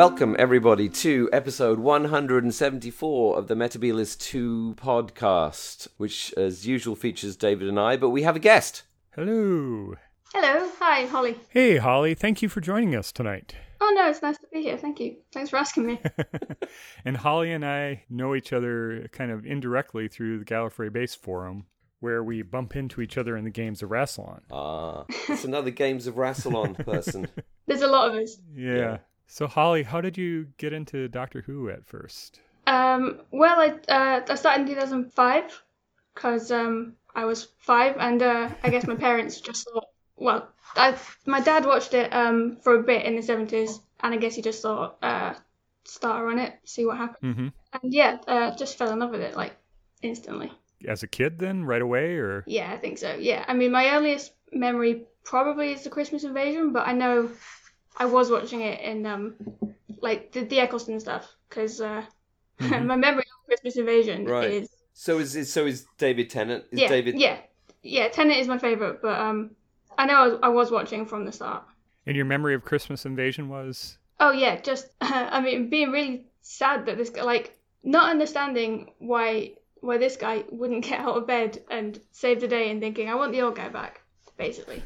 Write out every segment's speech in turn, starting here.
Welcome, everybody, to episode 174 of the Metabilis 2 podcast, which, as usual, features David and I, but we have a guest. Hello. Hello, hi, Holly. Hey, Holly. Thank you for joining us tonight. Oh no, it's nice to be here. Thank you. Thanks for asking me. and Holly and I know each other kind of indirectly through the Gallifrey Base forum, where we bump into each other in the games of Rassilon. Ah, it's another Games of Rassilon person. There's a lot of us. Yeah. Yeah. So, Holly, how did you get into Doctor Who at first? Um, well, I uh, I started in 2005 because um I was five, and uh, I guess my parents just thought, well, I my dad watched it um for a bit in the 70s, and I guess he just thought uh start on it, see what happens, Mm-hmm. and yeah, uh, just fell in love with it like instantly. As a kid, then, right away, or? Yeah, I think so. Yeah, I mean, my earliest memory probably is the Christmas Invasion, but I know I was watching it in um like the, the Eccleston stuff because uh, Mhm. my memory of Christmas Invasion Right. is So is, is so is David Tennant? Is yeah David? yeah yeah Tennant is my favorite, but um I know I was, I was watching from the start. And your memory of Christmas Invasion was? Oh yeah, just I mean being really sad that this guy like not understanding why why this guy wouldn't get out of bed and save the day and thinking I want the old guy back basically,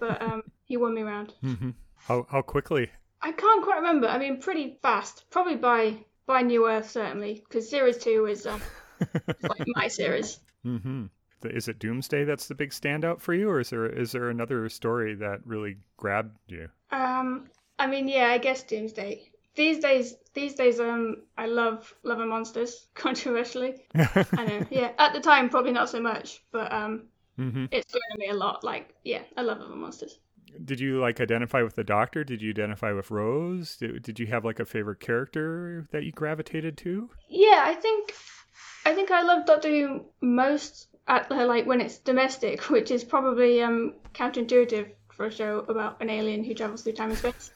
but um he won me round. hmm How, how quickly? I can't quite remember. I mean, pretty fast. Probably by by New Earth, certainly, because Series Two is um, like my series. Mm-hmm. Is it Doomsday that's the big standout for you, or is there is there another story that really grabbed you? Um, I mean, yeah, I guess Doomsday. These days, these days, um, I love Love and Monsters. Controversially, I know. Yeah, at the time, probably not so much, but um, hmm it's grown on me a lot. Like, yeah, I love Love and Monsters. Did you like identify with the Doctor? Did you identify with Rose? Did, did you have like a favorite character that you gravitated to? Yeah, I think, I think I love Doctor Who most at like when it's domestic, which is probably um counterintuitive for a show about an alien who travels through time and space.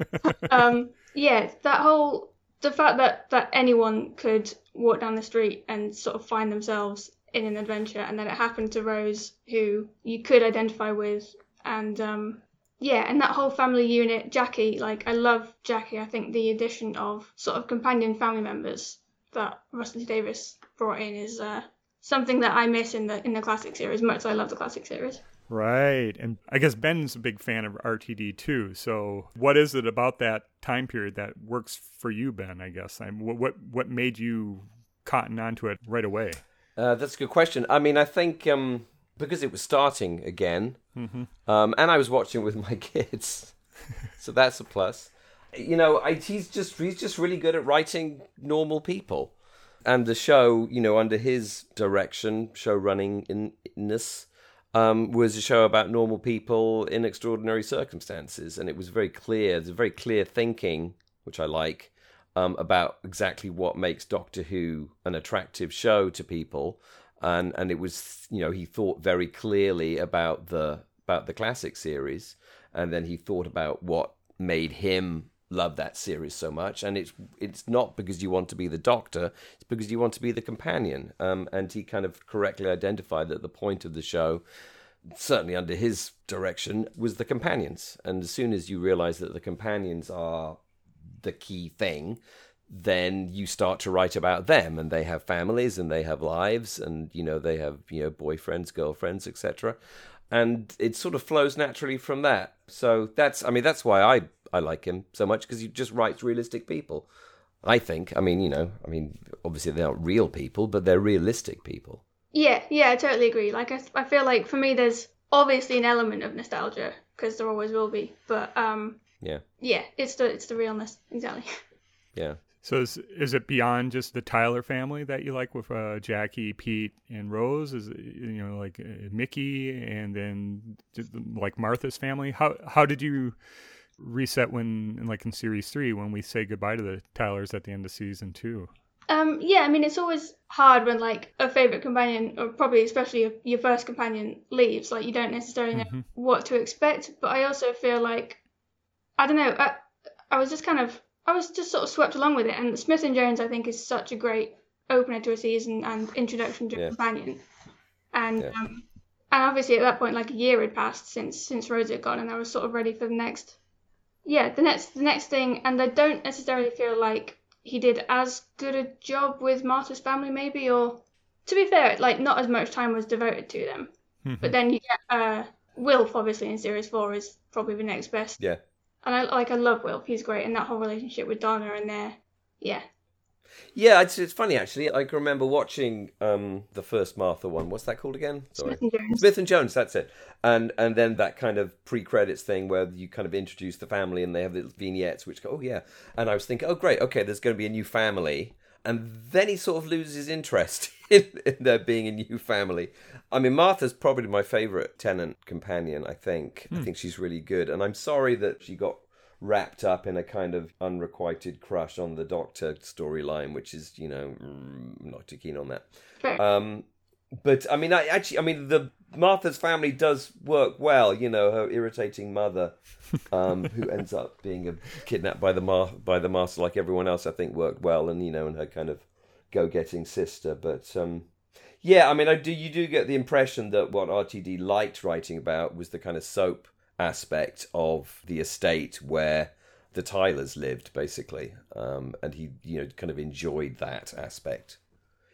um, yeah, that whole the fact that that anyone could walk down the street and sort of find themselves in an adventure, and then it happened to Rose, who you could identify with, and um, yeah, and that whole family unit, Jackie, like I love Jackie. I think the addition of sort of companion family members that Russell T Davies brought in is uh, something that I miss in the in the classic series, much as I love the classic series. Right. And I guess Ben's a big fan of RTD too. So what is it about that time period that works for you, Ben? I guess. I what what, what made you cotton onto it right away? Uh, that's a good question. I mean, I think um, because it was starting again, Mm-hmm. um, and I was watching with my kids, so that's a plus. You know, I, he's just he's just really good at writing normal people, and the show, you know, under his direction, show running in, in this. Um, was a show about normal people in extraordinary circumstances, and it was very clear. There's a very clear thinking, which I like, um, about exactly what makes Doctor Who an attractive show to people, and and it was you know he thought very clearly about the about the classic series, and then he thought about what made him love that series so much, and it's it's not because you want to be the Doctor, it's because you want to be the companion, um, and he kind of correctly identified that the point of the show certainly under his direction, was the companions. And as soon as you realize that the companions are the key thing, then you start to write about them and they have families and they have lives and you know they have you know boyfriends girlfriends etc and it sort of flows naturally from that. So that's i mean that's why i i like him so much because he just writes realistic people i think. I mean you know i mean obviously they're not real people but they're realistic people. Yeah, yeah, I totally agree. Like I, I feel like for me, there's obviously an element of nostalgia because there always will be, but um, yeah. yeah, it's the it's the realness exactly. yeah So is is it beyond just the Tyler family that you like with uh, Jackie, Pete, and Rose? Is it, you know like uh, Mickey and then just, like Martha's family? How how did you reset when like in series three when we say goodbye to the Tylers at the end of season two? Um, yeah, I mean, it's always hard when like a favorite companion, or probably especially your, your first companion, leaves. Like you don't necessarily know Mhm. what to expect. But I also feel like I don't know. I, I was just kind of I was just sort of swept along with it. And Smith and Jones, I think, is such a great opener to a season and introduction to Yeah. a companion. And Yeah. um, and obviously at that point, like a year had passed since since Rose had gone, and I was sort of ready for the next yeah, the next the next thing, and I don't necessarily feel like he did as good a job with Martha's family, maybe, or to be fair, like not as much time was devoted to them. Mm-hmm. But then you get uh, Wilf, obviously in series four, is probably the next best. Yeah. And I like I love Wilf. He's great, and that whole relationship with Donna and there, yeah, Yeah, it's, it's funny actually. I can remember watching um, the first Martha one. What's that called again? Sorry. Smith and Jones. Smith and Jones, that's it. And and then that kind of pre-credits thing where you kind of introduce the family and they have the vignettes which go, oh yeah. And I was thinking, oh great, okay, there's going to be a new family. And then he sort of loses interest in, in there being a new family. I mean, Martha's probably my favourite Tennant companion. I think. I think she's really good. And I'm sorry that she got wrapped up in a kind of unrequited crush on the Doctor storyline, which is, you know, mm, not too keen on that. Fair. Um, but I mean, I actually, I mean, the Martha's family does work well. You know, her irritating mother, um, who ends up being a, kidnapped by the mar- by the master, like everyone else, I think worked well, and you know, and her kind of go-getting sister. But um, yeah, I mean, I do. You do get the impression that what RTD liked writing about was the kind of soap aspect of the estate where the Tylers lived, basically, um, and he, you know, kind of enjoyed that aspect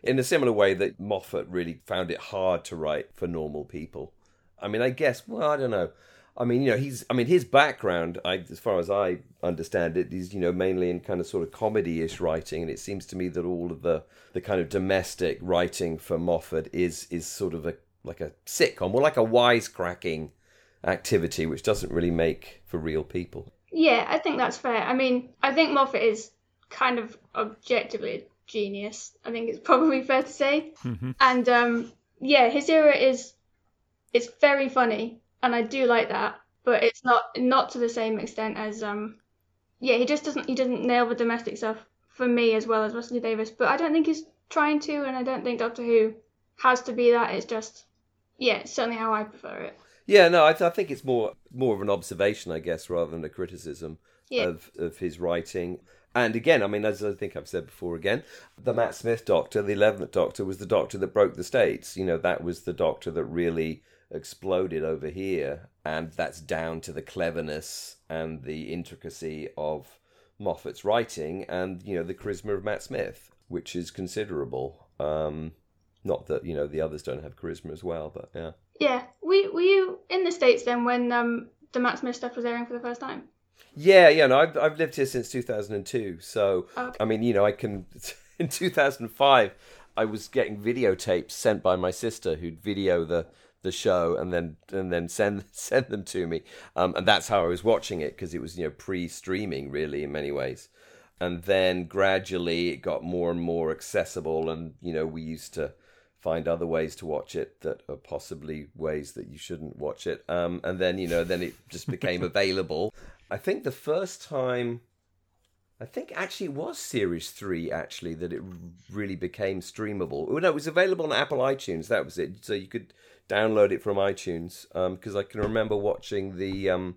in a similar way that Moffat really found it hard to write for normal people. I mean, I guess, well, I don't know. I mean, you know, he's, I mean, his background, I, as far as I understand it, is, you know, mainly in kind of sort of comedy ish writing. And it seems to me that all of the, the kind of domestic writing for Moffat is, is sort of a, like a sitcom, more like a wisecracking activity, which doesn't really make for real people. Yeah, I think that's fair. I mean, I think Moffat is kind of objectively genius. I think it's probably fair to say. Mhm. And um, yeah, his era is it's very funny, and I do like that. But it's not not to the same extent as um, yeah, he just doesn't he doesn't nail the domestic stuff for me as well as Russell Davies. But I don't think he's trying to, and I don't think Doctor Who has to be that. It's just yeah, it's certainly how I prefer it. Yeah, no, I, th- I think it's more more of an observation, I guess, rather than a criticism Yeah. of of his writing. And again, I mean, as I think I've said before, again, the Matt Smith Doctor, the eleventh Doctor, was the Doctor that broke the states. You know, that was the Doctor that really exploded over here, and that's down to the cleverness and the intricacy of Moffat's writing, and you know, the charisma of Matt Smith, which is considerable. Um, not that you know the others don't have charisma as well, but yeah. Yeah, were, were you in the states then when um the Matt Smith stuff was airing for the first time? Yeah, yeah, no, I've I've lived here since 2002. So Okay. I mean, you know, I can. In 2005, I was getting videotapes sent by my sister, who'd video the the show and then and then send send them to me, um, and that's how I was watching it because it was you know pre-streaming really in many ways, and then gradually it got more and more accessible, and you know we used to find other ways to watch it that are possibly ways that you shouldn't watch it, um, and then you know then it just became available. I think the first time I think actually it was Series 3 actually that it really became streamable. Oh, no, it was available on Apple iTunes. That was it. So you could download it from iTunes because I can remember watching the um,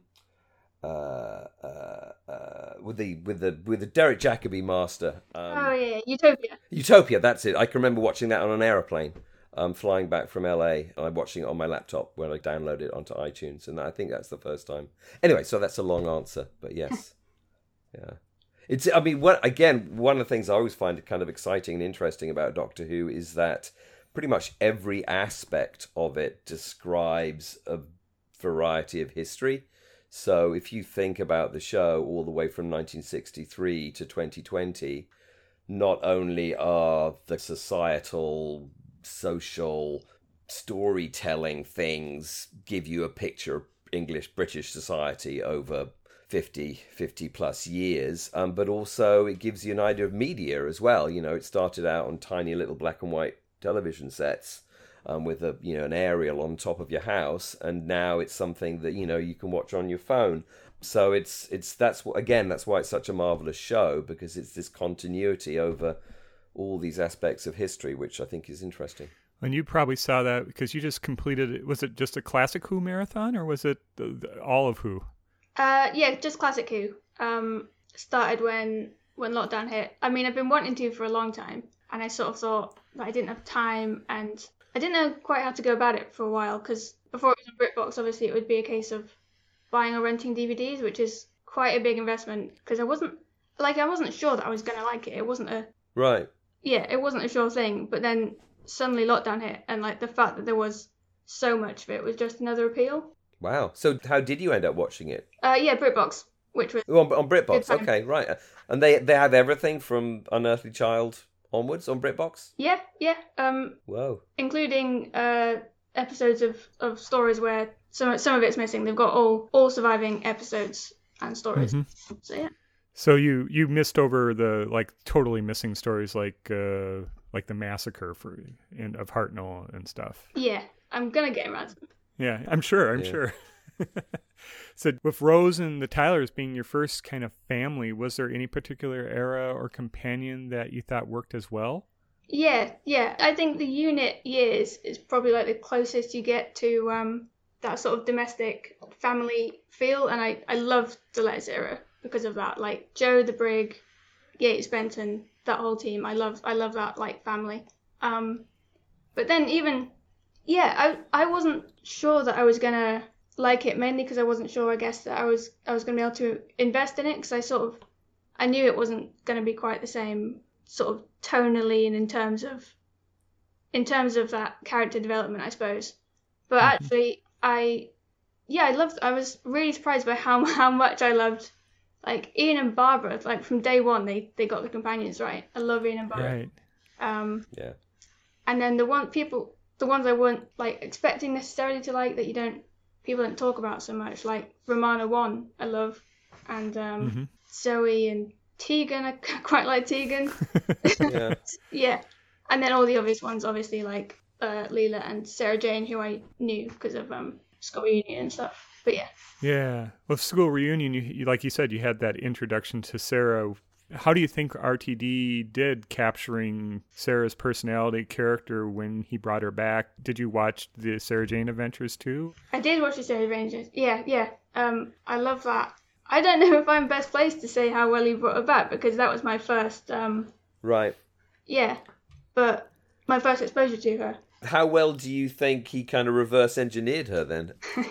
uh, uh, uh, with the with the with the Derek Jacobi master um, oh yeah, Utopia. Utopia. That's it. I can remember watching that on an aeroplane. Um, flying back from LA, and I'm watching it on my laptop when I download it onto iTunes, and I think that's the first time. Anyway, so that's a long answer, but yes, yeah. It's. I mean, what again? One of the things I always find kind of exciting and interesting about Doctor Who is that pretty much every aspect of it describes a variety of history. So if you think about the show all the way from 1963 to 2020, not only are the societal, social, storytelling things give you a picture of English British society over 50, 50 plus years, um, but also it gives you an idea of media as well. You know, it started out on tiny little black and white television sets um, with a you know an aerial on top of your house, and now it's something that you know you can watch on your phone. So it's it's that's again that's why it's such a marvelous show because it's this continuity over all these aspects of history, which I think is interesting. And you probably saw that because you just completed it. Was it just a classic Who marathon or was it the, the, all of Who? Uh, yeah, just classic Who. Um, started when when lockdown hit. I mean, I've been wanting to for a long time, and I sort of thought that I didn't have time, and I didn't know quite how to go about it for a while because before it was on BritBox, obviously it would be a case of buying or renting DVDs, which is quite a big investment because I wasn't like I wasn't sure that I was gonna like it. It wasn't a Right. Yeah, it wasn't a sure thing. But then suddenly lockdown hit, and like the fact that there was so much of it was just another appeal. Wow. So how did you end up watching it? Uh, yeah, BritBox, which was Oh, on, on BritBox. Okay, right. And they they have everything from Unearthly Child onwards on BritBox. yeah, yeah, um, Whoa. including uh episodes of of stories where some some of it's missing. They've got all all surviving episodes and stories. Mhm. So yeah, So you you missed over the like totally missing stories like uh like the massacre for and of Hartnell and stuff. yeah, I'm gonna get around to them. Yeah, I'm sure. I'm Yeah. sure. so with Rose and the Tylers being your first kind of family, was there any particular era or companion that you thought worked as well? Yeah, yeah. I think the unit years is probably like the closest you get to um, that sort of domestic family feel, and I I love the Letts era because of that. Like Jo the Brig, Yates Benton, that whole team. I love I love that like family. Um, but then even yeah, I I wasn't sure that I was gonna like it mainly because I wasn't sure. I guess that I was I was gonna be able to invest in it because I sort of I knew it wasn't gonna be quite the same sort of tonally and in terms of in terms of that character development, I suppose. But Mhm. actually, I yeah, I loved. I was really surprised by how how much I loved like Ian and Barbara. Like from day one, they they got the companions right. I love Ian and Barbara. Right. Um, Yeah. and then the one people, the ones I weren't like expecting necessarily to like that you don't people don't talk about so much, like Romana One, I love, and um, Mhm. Zoe and Tegan. I quite like Tegan. Yeah. Yeah, and then all the obvious ones, obviously like uh, Leela and Sarah Jane, who I knew because of um, school reunion and stuff. But yeah, Yeah. With school reunion, you, you like you said, you had that introduction to Sarah. How do you think RTD did capturing Sarah's personality character when he brought her back? Did you watch the Sarah Jane Adventures too? I did watch the Sarah Jane Adventures. Yeah, yeah. Um, I love that. I don't know if I'm best placed to say how well he brought her back because that was my first. Um, Right. yeah, but my first exposure to her. How well do you think he kind of reverse engineered her then?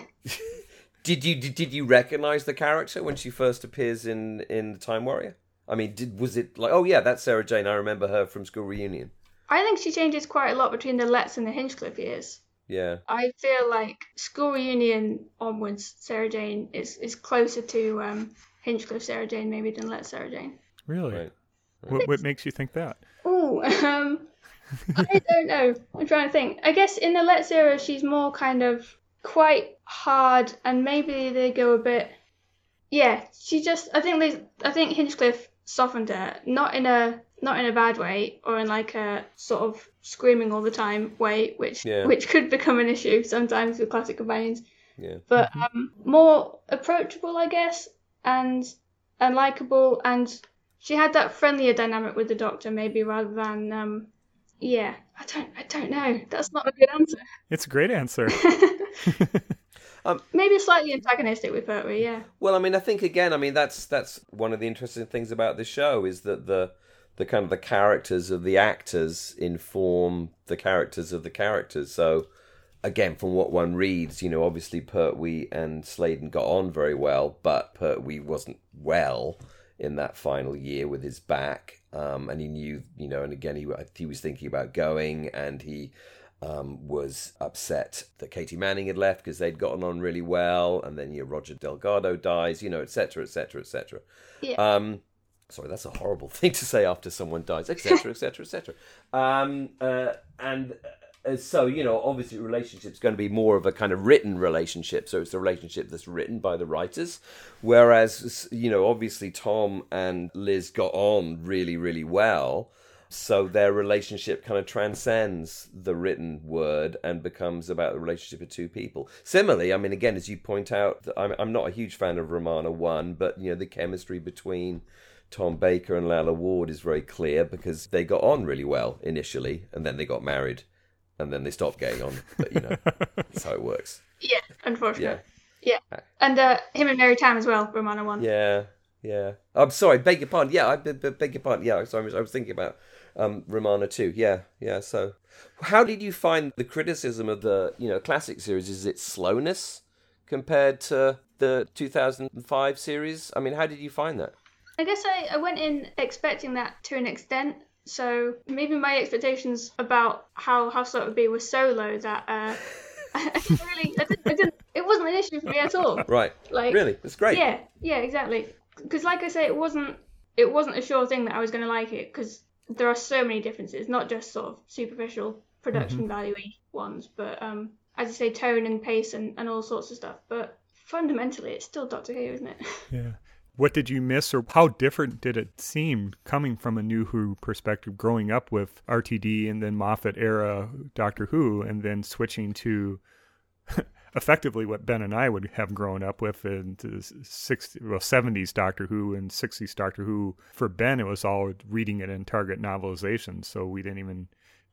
did you did, did you recognize the character when she first appears in in the Time Warrior? I mean, did was it like, oh yeah, that's Sarah Jane. I remember her from school reunion. I think she changes quite a lot between the Letts and the Hinchcliffe years. Yeah. I feel like school reunion onwards, Sarah Jane is, is closer to um, Hinchcliffe Sarah Jane maybe than Letts Sarah Jane. Really? Right. What, what makes you think that? Oh, um, I don't know. I'm trying to think. I guess in the Letts era, she's more kind of quite hard, and maybe they go a bit. Yeah, she just. I think they. I think Hinchcliffe softened her, not in a not in a bad way, or in like a sort of screaming all the time way, which Yeah. which could become an issue sometimes with classic companions. Yeah. But um, more approachable, I guess, and and likable, and she had that friendlier dynamic with the Doctor, maybe rather than um, yeah. I don't, I don't know. That's not a good answer. It's a great answer. Um, maybe slightly antagonistic with Pertwee, yeah. Well, I mean, I think again, I mean, that's that's one of the interesting things about the show is that the the kind of the characters of the actors inform the characters of the characters. So again, from what one reads, you know, obviously Pertwee and Sladen got on very well, but Pertwee wasn't well in that final year with his back, um, and he knew, you know, and again, he he was thinking about going, and he um, was upset that Katy Manning had left because they'd gotten on really well, and then you know, Roger Delgado dies, you know, etc., etc., etc. Um, sorry, that's a horrible thing to say after someone dies, etc., etc., etc. Um, uh, so you know, obviously, relationship's going to be more of a kind of written relationship. So it's a relationship that's written by the writers, whereas you know, obviously, Tom and Liz got on really, really well so their relationship kind of transcends the written word and becomes about the relationship of two people. Similarly, I mean, again, as you point out, I'm, I'm not a huge fan of Romana One, but you know, the chemistry between Tom Baker and Lalla Ward is very clear because they got on really well initially, and then they got married, and then they stopped getting on. But you know, that's how it works. Yeah, unfortunately. Yeah. Yeah. And uh, him and Mary Tamm as well, Romana one. Yeah, yeah. I'm sorry, beg your pardon. Yeah, I be- be- beg your pardon. Yeah, sorry, I was, I was thinking about um, Romana too. Yeah, yeah. So, how did you find the criticism of the you know classic series? Is its slowness? compared to the 2005 series? I mean, how did you find that? I guess I, I went in expecting that to an extent. So maybe my expectations about how how it would be were so low that uh, I, didn't really, I didn't, I didn't, it wasn't an issue for me at all. Right. Like Really? It's great. Yeah, yeah, exactly. Because like I say, it wasn't it wasn't a sure thing that I was going to like it because there are so many differences, not just sort of superficial production value ones, but um, as you say, tone and pace and, and all sorts of stuff. But fundamentally, it's still Doctor Who, isn't it? Yeah. What did you miss, or how different did it seem coming from a New Who perspective, growing up with RTD and then Moffat era Doctor Who, and then switching to effectively what Ben and I would have grown up with in the 60s, well, 70s Doctor Who and 60s Doctor Who. For Ben, it was all reading it in Target novelization, so we didn't even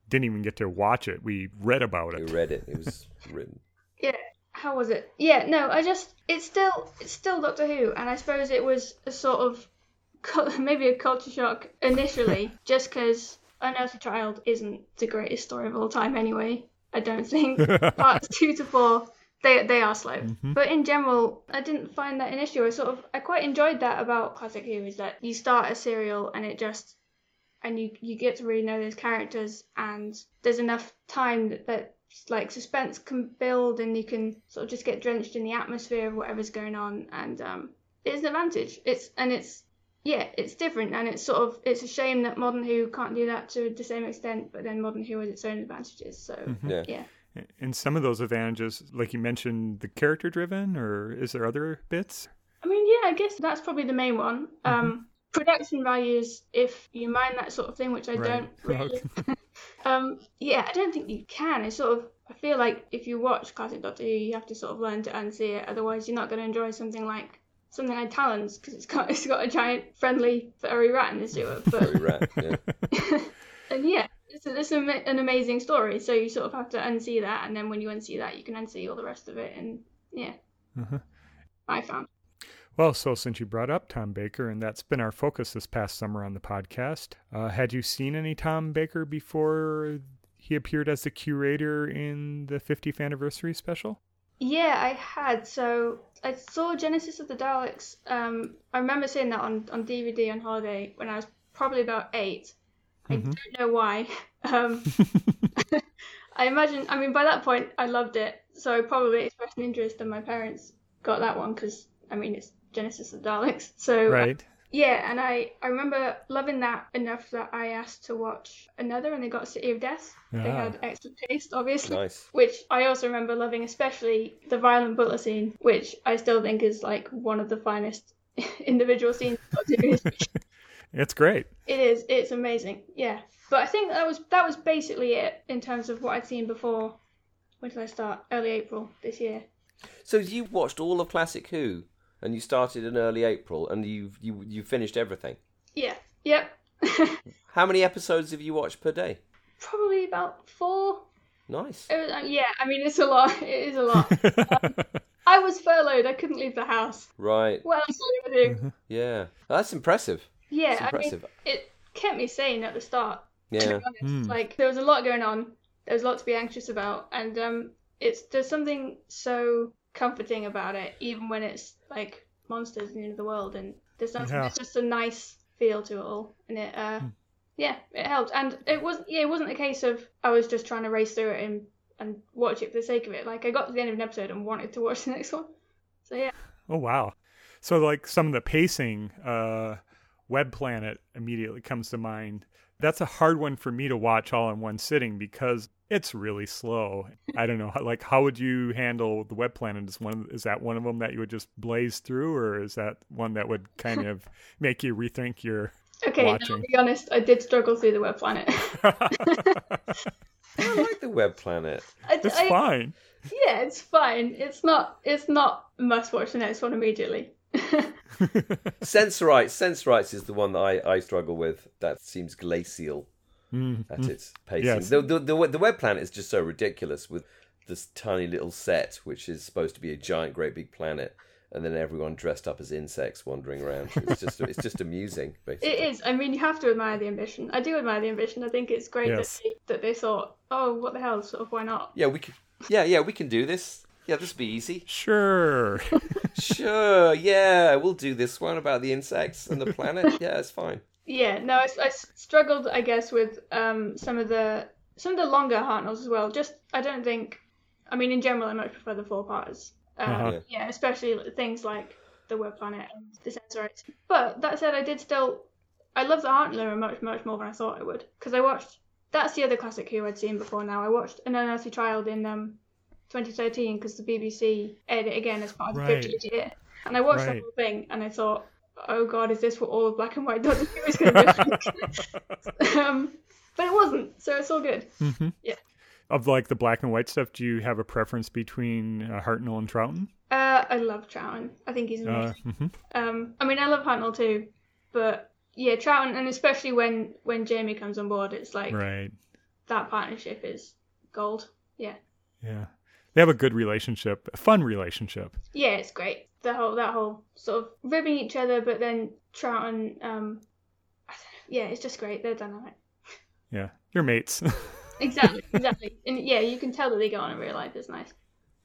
didn't even get to watch it. We read about it. We it. read it. It was written. Yeah. How was it? Yeah, no, I just it's still it's still Doctor Who, and I suppose it was a sort of maybe a culture shock initially, just because Unearthly Child isn't the greatest story of all time anyway. I don't think parts two to four they they are slow, mm-hmm. but in general, I didn't find that an issue. I sort of I quite enjoyed that about Classic Who is that you start a serial and it just and you you get to really know those characters and there's enough time that, that like suspense can build and you can sort of just get drenched in the atmosphere of whatever's going on and um it's an advantage it's and it's yeah it's different and it's sort of it's a shame that modern who can't do that to the same extent but then modern who has its own advantages so Yeah. yeah And some of those advantages, like you mentioned, the character driven, or is there other bits? I mean, yeah, I guess that's probably the main one. Um, production values, if you mind that sort of thing, which I don't really. um, yeah, I don't think you can. It's sort of. I feel like if you watch classic Doctor Who, you have to sort of learn to unsee it. Otherwise, you're not going to enjoy something like something like Talons because it's got it's got a giant friendly furry rat in the sewer. But Very rat. Yeah. and yeah, it's, a, it's an amazing story. So you sort of have to unsee that, and then when you unsee that, you can unsee all the rest of it. And yeah, Uh-huh. I found. Well, so since you brought up Tom Baker, and that's been our focus this past summer on the podcast, uh, had you seen any Tom Baker before he appeared as the curator in the 50th anniversary special? Yeah, I had. So I saw Genesis of the Daleks. Um, I remember seeing that on, on DVD on holiday when I was probably about 8 I don't know why. Um, I imagine. I mean, by that point, I loved it, so I probably expressed an interest, and my parents got that one because I mean, it's Genesis of the Daleks. So Right. yeah, and I, I remember loving that enough that I asked to watch another, and they got City of Death. They Ah. had excellent taste, obviously. Nice. Which I also remember loving, especially the violent butler scene, which I still think is like one of the finest individual scenes. of Doctor Who history. It's great. it is, it's amazing, yeah. But I think that was that was basically it in terms of what I'd seen before. When did I start? Early April this year. So you watched all of Classic Who, and you started in early April, and you you you finished everything. Yeah, yep. How many episodes have you watched per day? Probably about four. Nice. It was, uh, yeah, I mean it's a lot. It is a lot. Um, I was furloughed. I couldn't leave the house. Right. What else was I gonna do? Yeah. That's impressive. Yeah, It's I mean, impressive. it kept me sane at the start. To Yeah. be honest. Like there was a lot going on. There was a lot to be anxious about, and um, it's there's something so comforting about it, even when it's like monsters in the end of the world, and there's something Yeah. there's just a nice feel to it all, and it uh, yeah, it helped. And it was yeah, it wasn't a case of I was just trying to race through it and and watch it for the sake of it. Like I got to the end of an episode and wanted to watch the next one. So yeah. Oh wow. So like some of the pacing, uh Web Planet immediately comes to mind. That's a hard one for me to watch all in one sitting because it's really slow. I don't know, like how would you handle the Web Planet? Is one is that one of them that you would just blaze through, or is that one that would kind of make you rethink your? Okay, now, Watching. I'll be honest, I did struggle through the web planet. I like the Web Planet. I, It's I- fine. Yeah, it's fine. It's not. It's not must watch the next one immediately. Sensorites. Sensorites is the one that I, I struggle with. That seems glacial Mm, at mm. its pacing. Yes. The, the, the, the Web Planet is just so ridiculous with this tiny little set, which is supposed to be a giant, great big planet, and then everyone dressed up as insects wandering around. It's just it's just amusing, basically. It is. I mean, you have to admire the ambition. I do admire the ambition. I think it's great Yes. that they, that they thought, oh, what the hell? Sort of, why not? Yeah, we can. Yeah, yeah, we can do this. Yeah, this will be easy. Sure. Sure, yeah, we'll do this one about the insects and the planet. Yeah, it's fine. Yeah, no, I, I struggled, I guess, with um, some of the some of the longer Hartnells as well. Just, I don't think, I mean, in general, I much prefer the four parters. Uh, Uh-huh. Yeah. Yeah, especially things like the Web Planet and the Sensorites. But that said, I did still, I love the Hartnell much, much more than I thought I would. Because I watched, that's the other classic Who I'd seen before now. I watched An Unearthly Child in um, 2013 because the BBC aired it again as part of the Right. 50th year. And I watched Right. the whole thing and I thought, oh god, is this what all the black and white Doctor Who is going to be like? um, but it wasn't, so it's all good. hmm Yeah. Of like the black and white stuff, do you have a preference between uh, Hartnell and Troughton? Uh, I love Troughton. I think he's Uh, amazing. mhm. Um, I mean, I love Hartnell too, but yeah, Troughton, and especially when when Jamie comes on board, it's like Right. that partnership is gold. Yeah, Yeah. They have a good relationship, a fun relationship. yeah, it's great. The whole that whole sort of ribbing each other, but then Troughton um, I don't know. yeah, it's just great. They're dynamic. Yeah. You're mates. Exactly, exactly, and yeah, you can tell that they get on in real life. It's nice.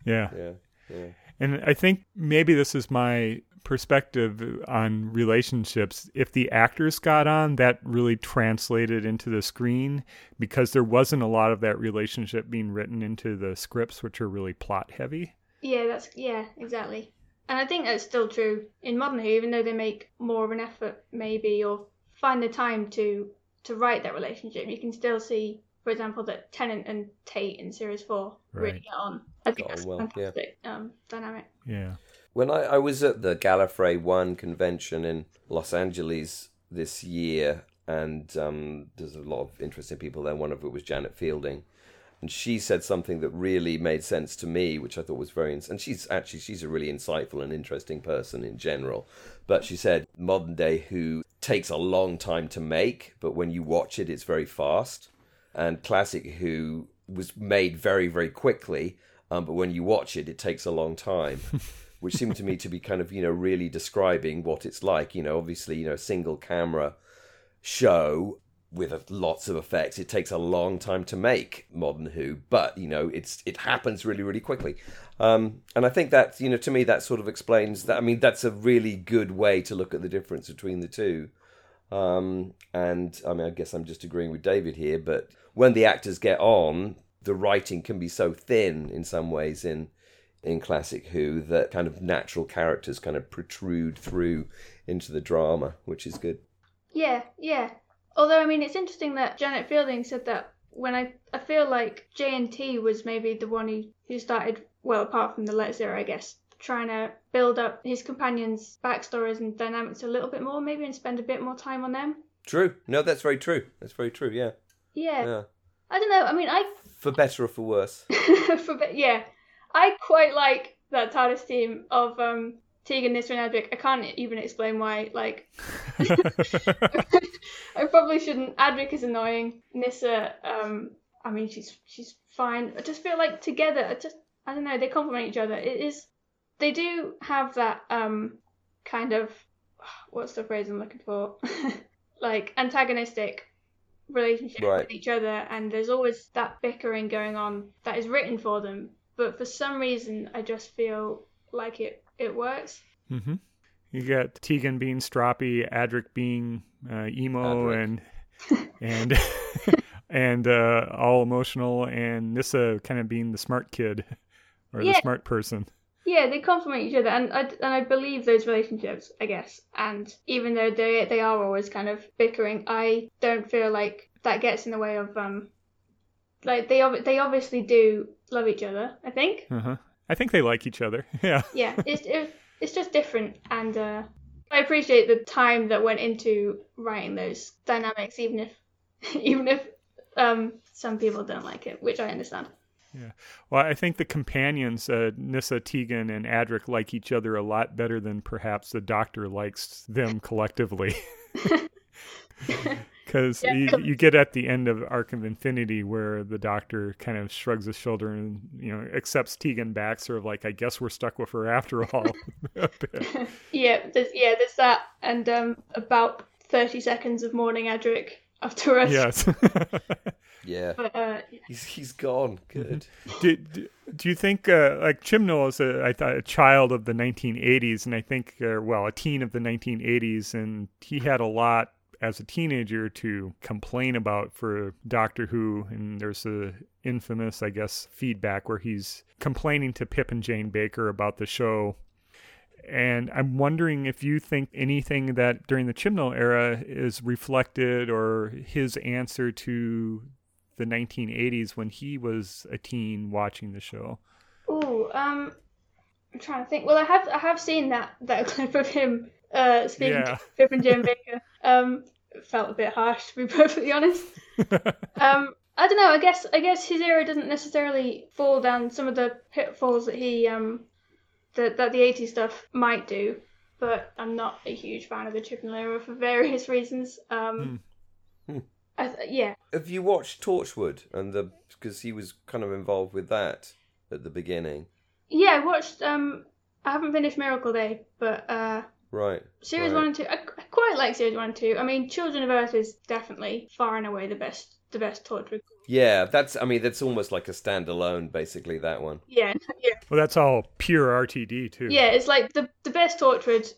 yeah. Yeah, yeah. And I think maybe this is my perspective on relationships. If the actors got on, that really translated into the screen because there wasn't a lot of that relationship being written into the scripts, which are really plot heavy. Yeah, that's yeah, exactly. And I think that's still true in modern Who, even though they make more of an effort, maybe, or find the time to to write that relationship. You can still see, for example, that Tennant and Tate in series four really get on. I think Got that's well, yeah. fantastic um, dynamic. Yeah. When I, I was at the Gallifrey One convention in Los Angeles this year, and um, there's a lot of interesting people there. One of it was Janet Fielding, and she said something that really made sense to me, which I thought was very. And she's actually she's a really insightful and interesting person in general. But she said modern day Who takes a long time to make, but when you watch it, it's very fast. And classic Who was made very very quickly, um, but when you watch it, it takes a long time. which seemed to me to be kind of you know really describing what it's like. You know, obviously you know single camera show with lots of effects. It takes a long time to make Modern Who, but you know it's it happens really really quickly. Um, and I think that you know to me that sort of explains that. I mean that's a really good way to look at the difference between the two. Um, and I mean I guess I'm just agreeing with David here, but when the actors get on, the writing can be so thin in some ways in in classic Who that kind of natural characters kind of protrude through into the drama, which is good. Yeah, yeah. Although I mean, it's interesting that Janet Fielding said that when I I feel like JNT was maybe the one who who started well, apart from the Letters era, I guess, trying to build up his companions' backstories and dynamics a little bit more, maybe, and spend a bit more time on them. True. No, that's very true. That's very true. Yeah. Yeah, Yeah. I don't know. I mean, I For better or for worse. for bit, yeah, I quite like that TARDIS team of um Tegan, Nyssa, and Adric. I can't even explain why. Like, I probably shouldn't. Adric is annoying. Nyssa, um, I mean, she's she's fine. I just feel like together, I just I don't know. They complement each other. It is. They do have that um kind of what's the phrase I'm looking for? like antagonistic relationship Right. with each other, and there's always that bickering going on that is written for them. But for some reason, I just feel like it it works. hmm You got Tegan being stroppy, Adric being uh, emo, Adric. and and and uh, all emotional, and Nyssa kind of being the smart kid or the smart person. Yeah, they complement each other, and I, and I believe those relationships, I guess. And even though they they are always kind of bickering, I don't feel like that gets in the way of um, like they they obviously do love each other. I think. Uh-huh. I think they like each other. Yeah. Yeah, it's it, it's just different, and uh, I appreciate the time that went into writing those dynamics, even if even if um some people don't like it, which I understand. Yeah. Well, I think the companions, uh, Nyssa, Tegan, and Adric, like each other a lot better than perhaps the Doctor likes them collectively. Because Yeah. you, you get at the end of Arc of Infinity where the Doctor kind of shrugs his shoulder and you know accepts Tegan back, sort of like, "I guess we're stuck with her after all." Yeah, there's yeah, there's that, and um, about thirty seconds of mourning Adric afterwards. Yes. Yeah, But uh, he's he's gone. Good. do, do, do you think uh, like Chibnall is a, I thought, a child of the 1980s, and I think uh, well a teen of the 1980s, and he had a lot as a teenager to complain about for Doctor Who, and there's a infamous, I guess, feedback where he's complaining to Pip and Jane Baker about the show. And I'm wondering if you think anything that during the Chibnall era is reflected or his answer to the 1980s when he was a teen watching the show. ooh, um, I'm trying to think. Well, I have I have seen that that clip of him uh, speaking Yeah. to Pip and Jim Baker. Um, felt a bit harsh to be perfectly honest. Um, I don't know. I guess I guess his era doesn't necessarily fall down some of the pitfalls that he um that that the 80s stuff might do. But I'm not a huge fan of the Chibnall era for various reasons. Um, Hmm. I th- yeah, Have you watched Torchwood and the because he was kind of involved with that at the beginning, yeah. I watched. Um, I haven't finished Miracle Day, but uh, right? series right. one and two. I, I quite like series one and two. I mean, Children of Earth is definitely far and away the best the best Torchwood. Yeah, that's. I mean, that's almost like a standalone, basically. That one. Yeah, yeah. Well, that's all pure RTD too. Yeah, it's like the the best Torchwood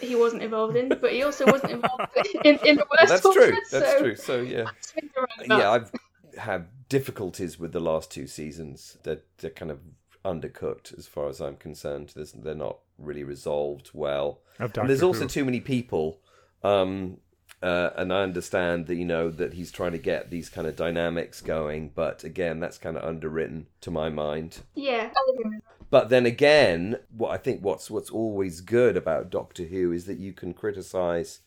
he wasn't involved in, but he also wasn't involved in, in the worst That's Torchwood. true. That's so true. So yeah, swings around about. yeah. I've had difficulties with the last two seasons. They're they're kind of undercooked as far as I'm concerned. There's, they're not really resolved well. And there's also too many people. Um, uh, and I understand that you know that he's trying to get these kind of dynamics going, but again, that's kind of underwritten to my mind. Yeah, I agree with that. But then again, what I think what's what's always good about Doctor Who is that you can criticize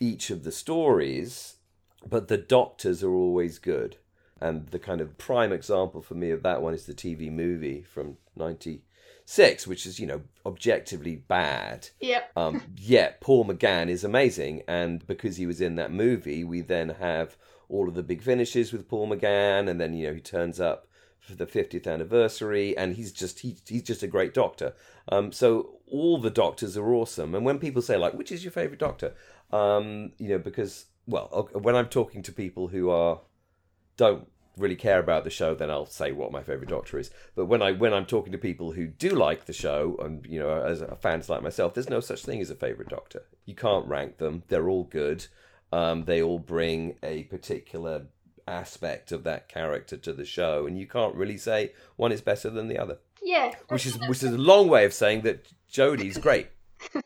each of the stories, but the doctors are always good. And the kind of prime example for me of that one is the TV movie from '96, which is you know objectively bad. Yep. Um, yet Paul McGann is amazing, and because he was in that movie, we then have all of the big finishes with Paul McGann, and then you know he turns up for the 50th anniversary, and he's just he, he's just a great doctor. Um, so all the doctors are awesome, and when people say like, which is your favorite doctor, um, you know, because well, when I'm talking to people who are don't really care about the show, then I'll say what my favorite doctor is. But when I when I'm talking to people who do like the show, and you know, as fans like myself, there's no such thing as a favorite doctor. You can't rank them; they're all good. Um, they all bring a particular aspect of that character to the show, and you can't really say one is better than the other. Yeah. Which is which is a long way of saying that Jodie's great.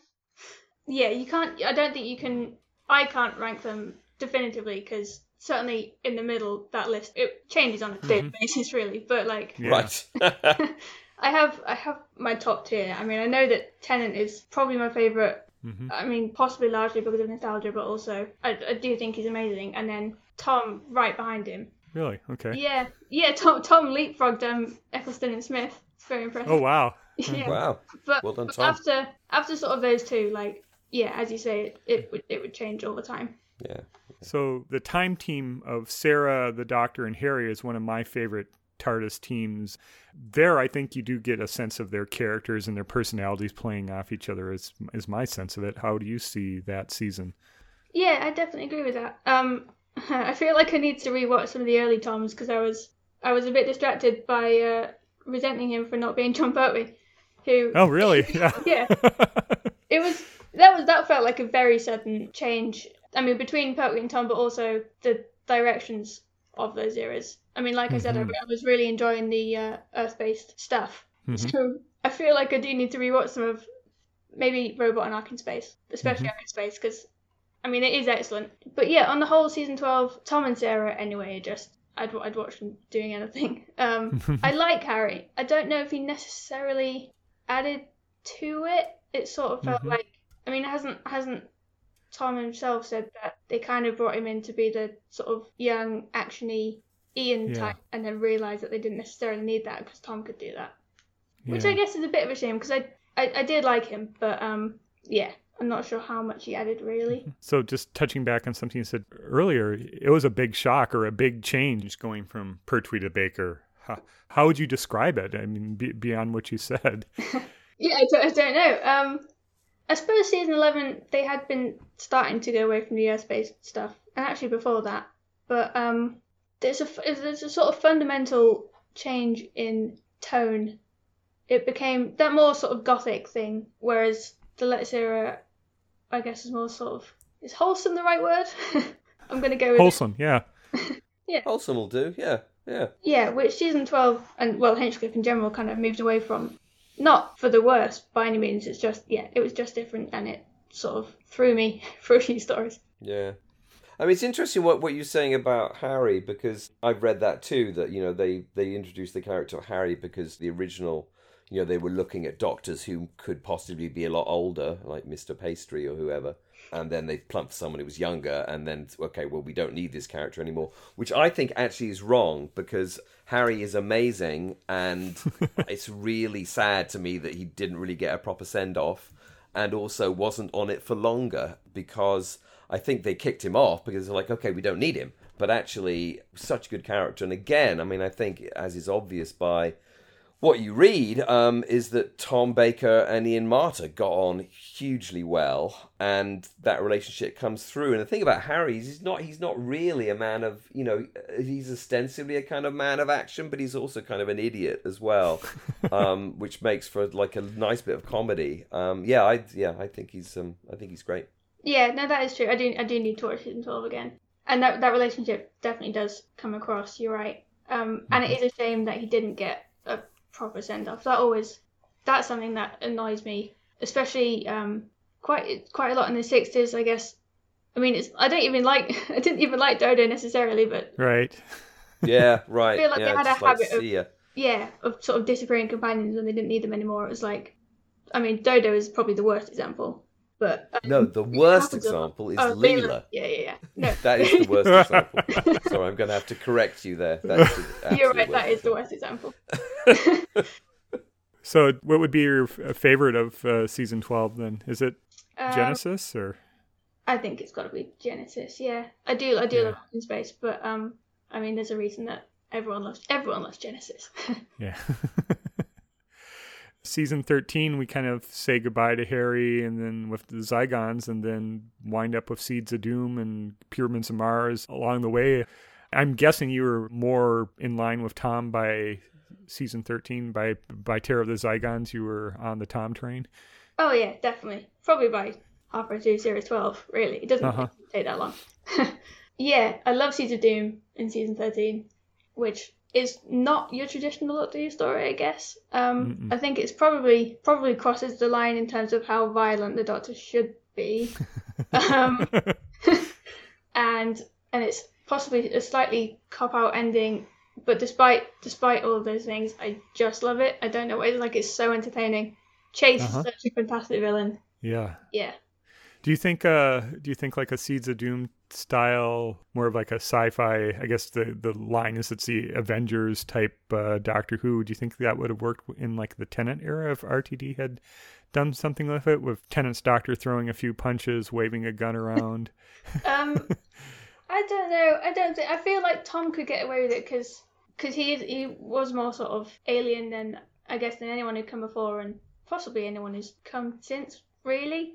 Yeah, you can't. I don't think you can. I can't rank them definitively because certainly in the middle that list it changes on a daily basis really. But like Yeah. Right. I have I have my top tier. I mean I know that Tennant is probably my favorite. Mhm. I mean possibly largely because of nostalgia, but also I, I do think he's amazing. And then Tom right behind him. Really? Okay. Yeah, yeah. Tom Tom leapfrogged um Eccleston and Smith. It's very impressive. Oh wow. yeah. wow. But, Well done, but Tom. after after sort of those two, like yeah, as you say, it, it would it would change all the time. Yeah. So the time team of Sarah, the Doctor, and Harry is one of my favorite TARDIS teams. There, I think you do get a sense of their characters and their personalities playing off each other. Is is my sense of it? How do you see that season? Yeah, I definitely agree with that. Um, I feel like I need to rewatch some of the early Toms because I was I was a bit distracted by uh, resenting him for not being Jon Pertwee, who Oh, really? Yeah. yeah, it was that was that felt like a very sudden change. I mean, between Pertwee and Tom, but also the directions of those eras. I mean, like I said, I, I was really enjoying the uh, Earth-based stuff. So I feel like I do need to rewatch some of maybe Robot and Ark in Space, especially Ark in Space, because I mean it is excellent. But yeah, on the whole, season twelve, Tom and Sarah anyway, are just I'd I'd watch them doing anything. Um, I like Harry. I don't know if he necessarily added to it. It sort of felt Mhm. like I mean, it hasn't hasn't Tom himself said that they kind of brought him in to be the sort of young, actiony Ian Yeah. type, and then realised that they didn't necessarily need that because Tom could do that, which Yeah. I guess is a bit of a shame because I, I I did like him, but um yeah, I'm not sure how much he added really. So just touching back on something you said earlier, it was a big shock or a big change going from Pertwee to Baker. How, how would you describe it? I mean, be, beyond what you said. Yeah, I don't, I don't know. Um, I suppose season eleven they had been starting to go away from the airspace stuff, and actually before that. But um, there's a there's a sort of fundamental change in tone. It became that more sort of gothic thing, whereas the Letts era, I guess, is more sort of is wholesome the right word? I'm gonna go with wholesome. It. Yeah. yeah. Wholesome will do. Yeah. Yeah. Yeah, which season twelve and well Hinchcliffe in general kind of moved away from. Not for the worst by any means. It's just yeah, it was just different, and it sort of threw me through a few stories. Yeah. I mean, it's interesting what, what you're saying about Harry because I've read that too. That you know they they introduced the character of Harry because the original, you know, they were looking at doctors who could possibly be a lot older, like Mister Pastry or whoever, and then they plumped for someone who was younger, and then okay, well, we don't need this character anymore, which I think actually is wrong because Harry is amazing, and it's really sad to me that he didn't really get a proper send off, and also wasn't on it for longer because I think they kicked him off because they're like, okay, we don't need him. But actually, such a good character. And again, I mean, I think as is obvious by what you read, um, is that Tom Baker and Ian Marter got on hugely well, and that relationship comes through. And the thing about Harry is he's not he's not really a man of you know he's ostensibly a kind of man of action, but he's also kind of an idiot as well, um, which makes for like a nice bit of comedy. Um, yeah, I yeah I think he's um, I think he's great. Yeah, no, that is true. I do I do need to watch season twelve again, and that that relationship definitely does come across. You're right, um, and it is a shame that he didn't get a proper send off. That always that's something that annoys me, especially um, quite quite a lot in the sixties. I guess. I mean, it's I don't even like I didn't even like Dodo necessarily, but right. Yeah, right. I feel like yeah, they had a just like, habit of yeah of sort of disappearing companions when they didn't need them anymore. It was like, I mean, Dodo is probably the worst example, but um, No, the worst happens a lot. example is oh, Leela. Yeah, yeah, yeah. No, That is the worst example. Sorry, I'm going to have to correct you there. That's the You're right. That worst is the worst example. So, what would be your favorite of uh, season twelve? Then is it Um, Genesis or I think it's got to be Genesis. Yeah, I do. I do Yeah. love in space, but um, I mean, there's a reason that everyone loves everyone loves Genesis. yeah? Season thirteen, we kind of say goodbye to Harry, and then with the Zygons, and then wind up with Seeds of Doom and Pyramids of Mars along the way. I'm guessing you were more in line with Tom by season thirteen. By by Terror of the Zygons, you were on the Tom train. oh yeah, definitely. Probably by halfway through series twelve. Really, it doesn't Uh-huh. take that long. yeah, I love Seeds of Doom in season thirteen, which is not your traditional Doctor Who story, I guess. Um, Mm-mm. I think it's probably probably crosses the line in terms of how violent the Doctor should be. um, and and it's possibly a slightly cop out ending but despite despite all of those things i just love it i don't know what it's like it's so entertaining chase Uh-huh. is such a fantastic villain yeah. yeah Do you think uh do you think like a Seeds of Doom style more of like a sci-fi I guess the the line is it's the Avengers type uh Doctor Who. Do you think that would have worked in like the Tennant era if RTD had done something with it with Tennant's doctor throwing a few punches waving a gun around? Um i don't know. I don't think i feel like tom could get away with it because because he he was more sort of alien than i guess than anyone who'd come before and possibly anyone who's come since really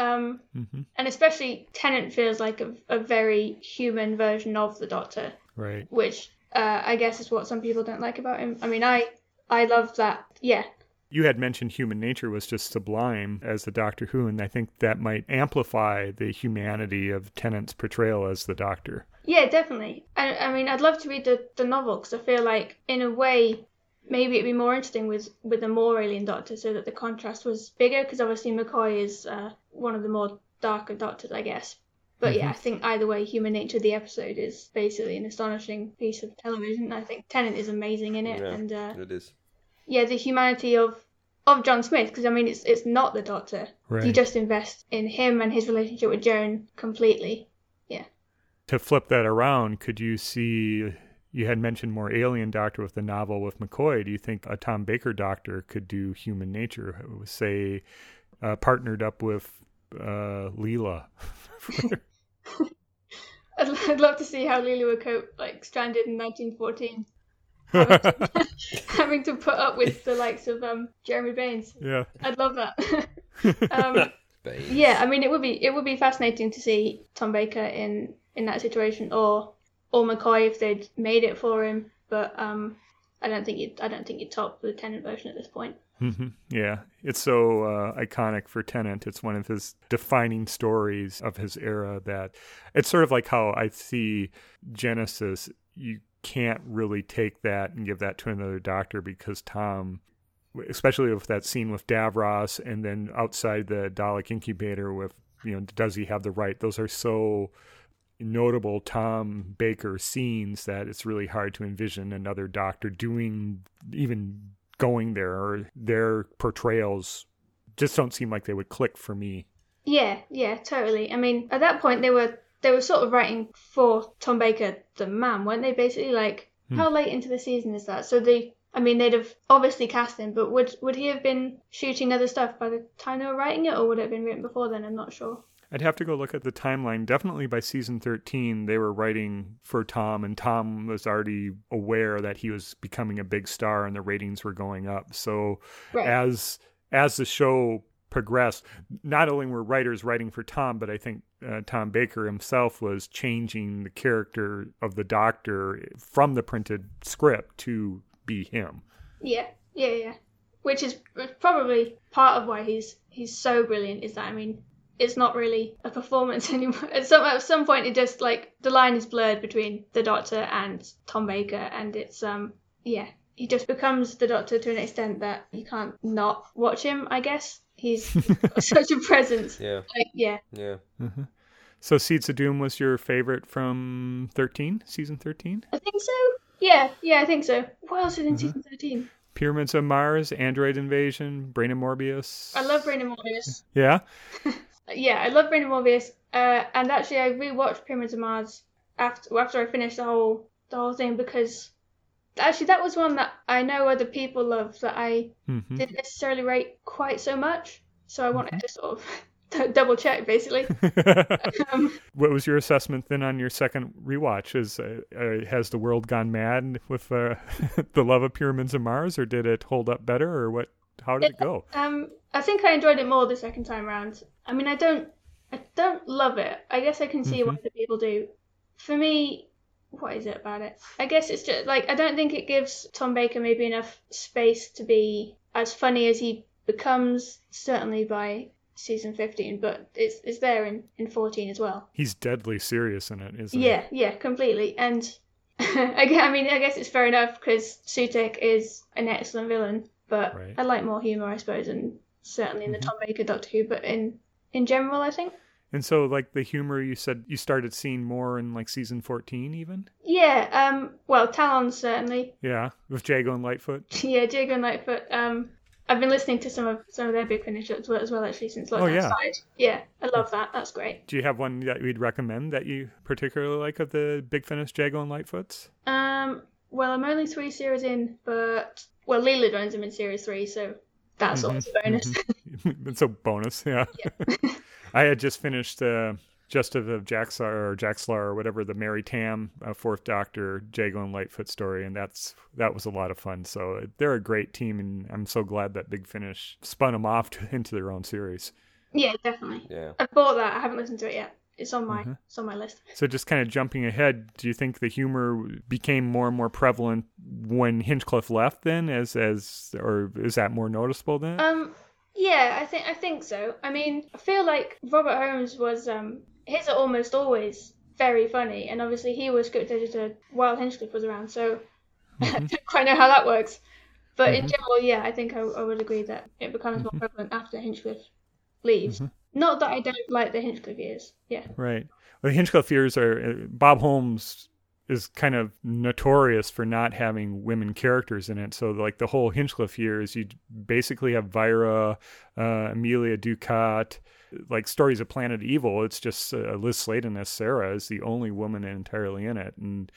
um hmm and especially Tennant feels like a, a very human version of the Doctor, right which uh, I guess is what some people don't like about him. I mean, I I love that. Yeah, you had mentioned human nature was just sublime as the Doctor Who and I think that might amplify the humanity of Tennant's portrayal as the Doctor yeah, definitely. I, I mean, I'd love to read the, the novel because I feel like in a way maybe it'd be more interesting with with a more alien Doctor, so that the contrast was bigger. Because obviously McCoy is uh, one of the more darker Doctors, I guess. But yeah, I think either way, Human Nature, the episode, is basically an astonishing piece of television. I think Tennant is amazing in it, Yeah. and uh, It is. yeah, the humanity of of John Smith because I mean it's it's not the Doctor. right You just invest in him and his relationship with Joan completely. Yeah. To flip that around, could you see? You had mentioned more alien doctor with the novel with McCoy. Do you think a Tom Baker doctor could do human nature? Say, uh, partnered up with uh, Leela. I'd, I'd love to see how Leela would cope like stranded in 1914, having to, having to put up with the likes of um Jeremy Baines. yeah. I'd love that. um, yeah, I mean it would be it would be fascinating to see Tom Baker in in that situation, or or McCoy if they'd made it for him. But um, I don't think you I don't think you top the Tennant version at this point. Mm-hmm. Yeah, it's so uh, iconic for Tennant. It's one of his defining stories of his era. That it's sort of like how I see Genesis. You can't really take that and give that to another doctor because Tom, especially with that scene with Davros, and then outside the Dalek incubator with you know, does he have the right? Those are so notable Tom Baker scenes that it's really hard to envision another doctor doing even going there or their portrayals just don't seem like they would click for me. Yeah, yeah, totally. I mean, at that point they were they were sort of writing for Tom Baker the man, weren't they? Basically, like hmm. how late into the season is that? So they, I mean, they'd have obviously cast him, but would would he have been shooting other stuff by the time they were writing it, or would it have been written before then? I'm not sure. I'd have to go look at the timeline. Definitely by season 13, they were writing for Tom, and Tom was already aware that he was becoming a big star and the ratings were going up. So right. as as the show progressed, not only were writers writing for Tom, but I think uh, Tom Baker himself was changing the character of the Doctor from the printed script to be him. Yeah, yeah, yeah. Which is probably part of why he's he's so brilliant. Is that I mean it's not really a performance anymore. At some at some point, it just like the line is blurred between the Doctor and Tom Baker, and it's um yeah, he just becomes the Doctor to an extent that you can't not watch him. I guess he's such a presence. Yeah. Like, yeah. Yeah. Mm-hmm. So Seeds of Doom was your favorite from 13, season 13? I think so. Yeah, yeah, I think so. What else is in mm-hmm. season 13? Pyramids of Mars, Android Invasion, Brain of Morbius. I love Brain of Morbius. Yeah? yeah, I love Brain of Morbius. Uh, and actually, I rewatched Pyramids of Mars after after I finished the whole the whole thing because actually that was one that I know other people love that I mm-hmm. didn't necessarily rate quite so much. So I wanted mm-hmm. to sort of double check basically. um, what was your assessment then on your second rewatch? Is uh, uh, has the world gone mad with uh, the love of Pyramids of Mars, or did it hold up better, or what? How did it, it go? Um, I think I enjoyed it more the second time around. I mean, I don't, I don't love it. I guess I can see mm-hmm. people do. For me, what is it about it? I guess it's just like I don't think it gives Tom Baker maybe enough space to be as funny as he becomes. Certainly by season 15, but it's it's there in in 14 as well. He's deadly serious in it, isn't yeah, he? Yeah, yeah, completely. And I mean, I guess it's fair enough because Sutekh is an excellent villain, but right. I like more humor, I suppose, and certainly in the mm-hmm. Tom Baker Doctor Who, but in in general, I think. And so, like the humor, you said you started seeing more in like season fourteen, even. Yeah. Um. Well, Talon certainly. Yeah, with Jago and Lightfoot. yeah, Jago and Lightfoot. Um. I've been listening to some of some of their big finish as well, as well actually since lockdown oh, yeah. started. Yeah, I love that. That's great. Do you have one that you'd recommend that you particularly like of the Big Finish Jago and Lightfoots? Um. Well, I'm only three series in, but well, Leela joins them in series three, so that's mm-hmm. also a bonus. Mm-hmm. it's a bonus, yeah. yeah. I had just finished uh, Justice of Jaxar or Jaxlar or whatever the Mary Tamm uh, Fourth Doctor Jago and Lightfoot story, and that's that was a lot of fun. So they're a great team, and I'm so glad that Big Finish spun them off to, into their own series. Yeah, definitely. Yeah, I bought that. I haven't listened to it yet. It's on my mm-hmm. it's on my list. So just kind of jumping ahead, do you think the humor became more and more prevalent when Hinchcliffe left then as as or is that more noticeable then? Um yeah, I think I think so. I mean, I feel like Robert Holmes was um his are almost always very funny and obviously he was script editor while Hinchcliffe was around, so mm-hmm. I don't quite know how that works. But mm-hmm. in general, yeah, I think I, I, would agree that it becomes more mm-hmm. prevalent after Hinchcliffe leaves. Mm-hmm. Not that I don't like the Hinchcliffe years. Yeah. Right. Well, the Hinchcliffe years are uh, Bob Holmes is kind of notorious for not having women characters in it. So like the whole Hinchcliffe years, you basically have Vira, uh, Amelia Ducat, like stories of Planet Evil. It's just uh, Liz Sladen as Sarah is the only woman entirely in it, and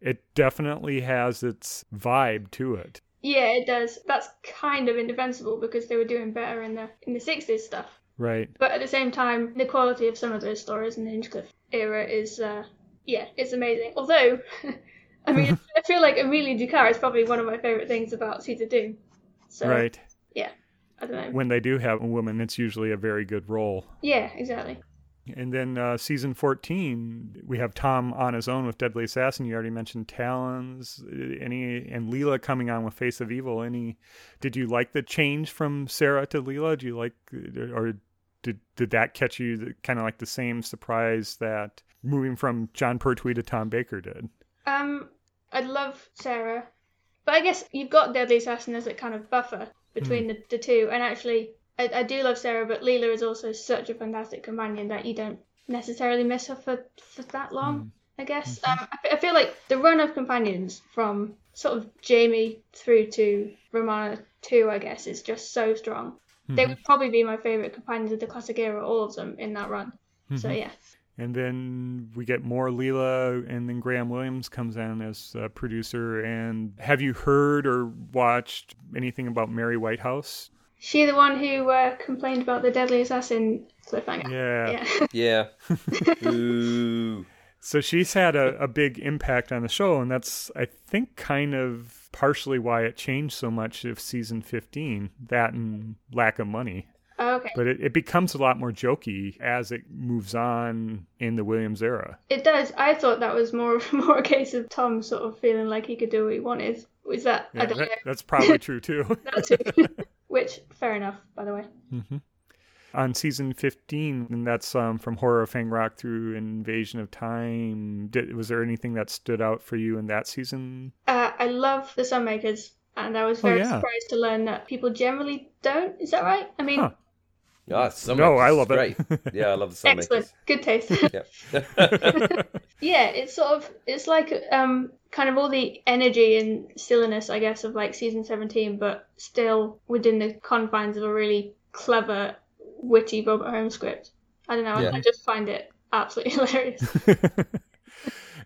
it definitely has its vibe to it. Yeah, it does. That's kind of indefensible because they were doing better in the in the sixties stuff. Right. But at the same time, the quality of some of those stories in the Hinchcliffe era is, uh, yeah, it's amazing. Although, I mean, I feel like Amelia Ducat is probably one of my favourite things about Seeds of Doom. So, right. Yeah, I don't know. When they do have a woman, it's usually a very good role. Yeah, exactly. And then uh, season 14, we have Tom on his own with Deadly Assassin. You already mentioned Talons. Any and Leela coming on with Face of Evil. Any? Did you like the change from Sarah to Leela? Do you like, or did did that catch you kind of like the same surprise that moving from Jon Pertwee to Tom Baker did? Um, I love Sarah, but I guess you've got Deadly Assassin as a kind of buffer between the, the two. And actually, I, I do love Sarah, but Leela is also such a fantastic companion that you don't necessarily miss her for for that long. I guess um, I, I feel like the run of companions from sort of Jamie through to Romana two, I guess, is just so strong. They would probably be my favorite companions of the classic era, all of them in that run. So yeah. And then we get more Leela, and then Graham Williams comes in as a producer. And have you heard or watched anything about Mary Whitehouse? She the one who uh, complained about the Deadly Assassin cliffhanger. Yeah. Yeah. Yeah. Ooh. So she's had a, a big impact on the show, and that's, I think, kind of partially why it changed so much of season 15 that and lack of money. Oh, okay. But it, it becomes a lot more jokey as it moves on in the Williams era. It does. I thought that was more more a case of Tom sort of feeling like he could do what he wanted. Was that I don't that- know. that's probably true too. Too. Which fair enough, by the way. on season 15 and that's um, from horror of fang rock through invasion of time Did, was there anything that stood out for you in that season Uh, I love the Sunmakers, and I was Oh, very yeah. surprised to learn that people generally don't. Is that right? I mean, Huh. No, I is love it. Great. Yeah, I love the Sunmakers. excellent, good taste. Yeah. yeah, it's sort of it's like um kind of all the energy and silliness, I guess, of like season seventeen, but still within the confines of a really clever, witty Robert Holmes script. I don't know. I- Yeah. I just find it absolutely hilarious.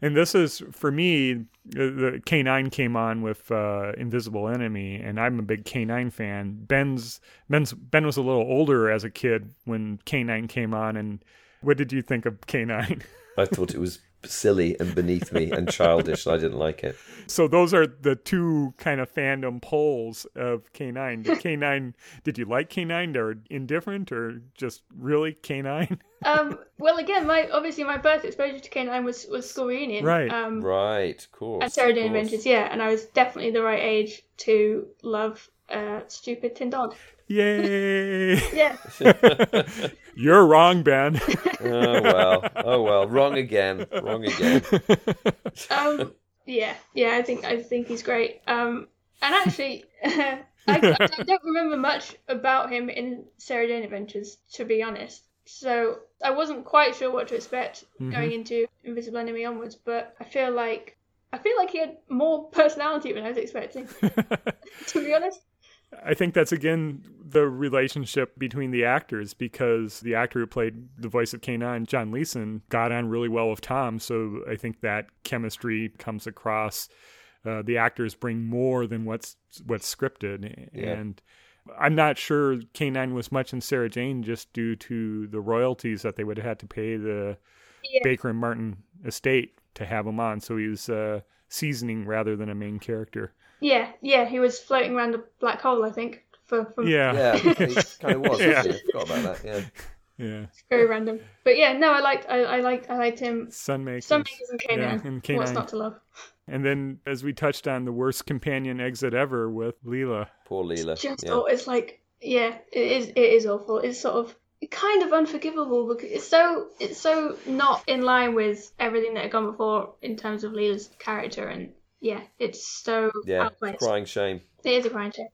And this is for me the k9 came on with uh, invisible enemy and i'm a big k9 fan. Ben's ben's ben was a little older as a kid when k9 came on and what did you think of k9 I thought it was silly and beneath me and childish, and I didn't like it. So those are the two kind of fandom poles of K9. Did K9 did you like K9 or indifferent or just really K9? um, well, again, my obviously my first exposure to K9 was was school reunion. Right. Um, Right, cool. course. at Sarah of Jane. Adventures, yeah, and I was definitely the right age to love uh, stupid Tin Dog. Yay! Yeah. You're wrong, Ben. Oh well. Oh well. Wrong again. Wrong again. um, yeah, yeah, I think I think he's great. Um, and actually, I, I don't remember much about him in Sarah Jane Adventures, to be honest. So I wasn't quite sure what to expect going into Invisible Enemy onwards, but I feel like I feel like he had more personality than I was expecting. to be honest. I think that's again the relationship between the actors because the actor who played the voice of K9, John Leeson, got on really well with Tom. So I think that chemistry comes across. Uh, the actors bring more than what's what's scripted, Yeah. and I'm not sure K9 was much in Sarah Jane just due to the royalties that they would have had to pay the Yeah. Baker and Martin estate to have him on. So he was uh, seasoning rather than a main character. Yeah, yeah, he was floating around a black hole, I think. For, from Yeah, Yeah, he kind of was. Yeah. wasn't he? I forgot about that. Yeah. yeah. very random. But yeah, no, I liked I, I liked I liked him. Sunmakers. Sunmakers and K9. Yeah, and K9. What's not to love? And then, as we touched on, the worst companion exit ever with Leela. Poor Leela. Just yeah. oh, it's like yeah, it is it is awful. It's sort of kind of unforgivable because it's so it's so not in line with everything that had gone before in terms of Leela's character and yeah, it's so Yeah. outplayed. Crying shame. It is a crying shame.